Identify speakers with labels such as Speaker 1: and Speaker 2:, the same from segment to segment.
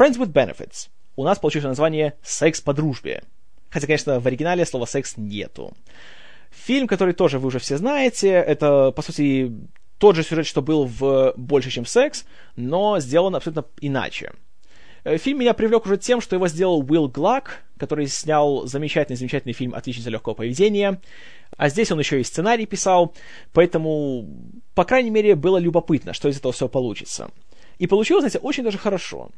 Speaker 1: Friends with Benefits. У нас получилось название «Секс по дружбе». Хотя, конечно, в оригинале слова «секс» нету. Фильм, который тоже вы уже все знаете, это, по сути, тот же сюжет, что был в «Больше, чем секс», но сделан абсолютно иначе. Э, фильм меня привлек уже тем, что его сделал Уилл Глак, который снял замечательный-замечательный фильм «Отличница легкого поведения». А здесь он еще и сценарий писал, поэтому, по крайней мере, было любопытно, что из этого все получится. И получилось, знаете, очень даже хорошо.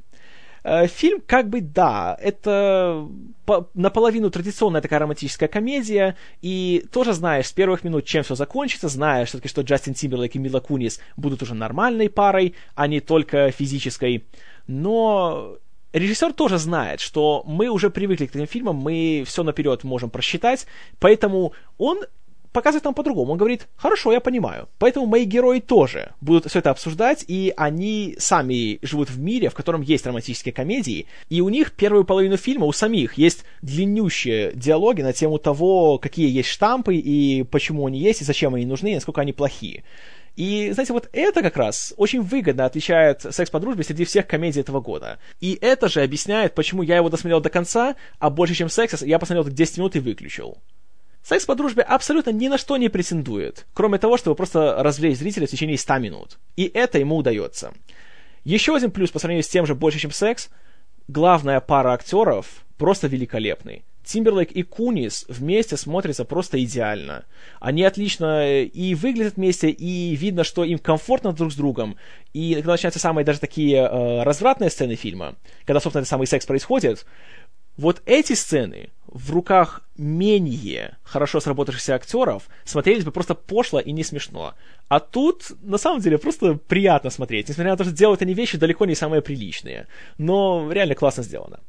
Speaker 1: Э, фильм, как бы, да, это по, наполовину традиционная такая романтическая комедия, и тоже знаешь с первых минут, чем все закончится, знаешь все-таки, что Джастин Тимберлейк и Мила Кунис будут уже нормальной парой, а не только физической. Но режиссер тоже знает, что мы уже привыкли к таким фильмам, мы все наперед можем просчитать, поэтому он показывает нам по-другому. Он говорит, хорошо, я понимаю. Поэтому мои герои тоже будут все это обсуждать, и они сами живут в мире, в котором есть романтические комедии, и у них первую половину фильма, у самих, есть длиннющие диалоги на тему того, какие есть штампы, и почему они есть, и зачем они нужны, и насколько они плохие. И, знаете, вот это как раз очень выгодно отличает «Секс по дружбе» среди всех комедий этого года. И это же объясняет, почему я его досмотрел до конца, а больше, чем «Секс», я посмотрел 10 минут и выключил. Секс по дружбе абсолютно ни на что не претендует, кроме того, чтобы просто развлечь зрителя в течение 100 минут. И это ему удается. Еще один плюс по сравнению с тем же «Больше, чем секс» — главная пара актеров просто великолепный. Тимберлейк и Кунис вместе смотрятся просто идеально. Они отлично э, и выглядят вместе, и видно, что им комфортно друг с другом. И когда начинаются самые даже такие э, развратные сцены фильма, когда, собственно, этот самый секс происходит, вот эти сцены в руках менее хорошо сработавшихся актеров смотрелись бы просто пошло и не смешно. А тут, на самом деле, просто приятно смотреть, несмотря на то, что делают они вещи далеко не самые приличные. Но реально классно сделано.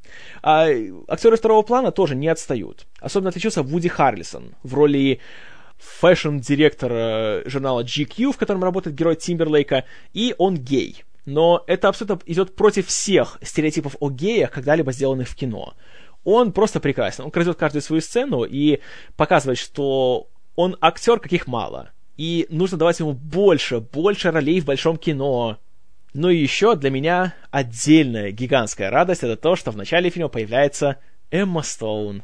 Speaker 1: А актеры второго плана тоже не отстают. Особенно отличился Вуди Харрельсон в роли fashion-директора журнала GQ, в котором работает герой Тимберлейка, и он гей но это абсолютно идет против всех стереотипов о геях, когда-либо сделанных в кино. Он просто прекрасен. Он крадет каждую свою сцену и показывает, что он актер, каких мало. И нужно давать ему больше, больше ролей в большом кино. Ну и еще для меня отдельная гигантская радость это то, что в начале фильма появляется Эмма Стоун.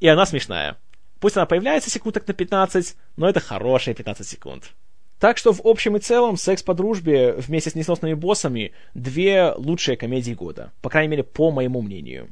Speaker 1: И она смешная. Пусть она появляется секунд на 15, но это хорошие 15 секунд. Так что в общем и целом «Секс по дружбе» вместе с «Несносными боссами» две лучшие комедии года. По крайней мере, по моему мнению.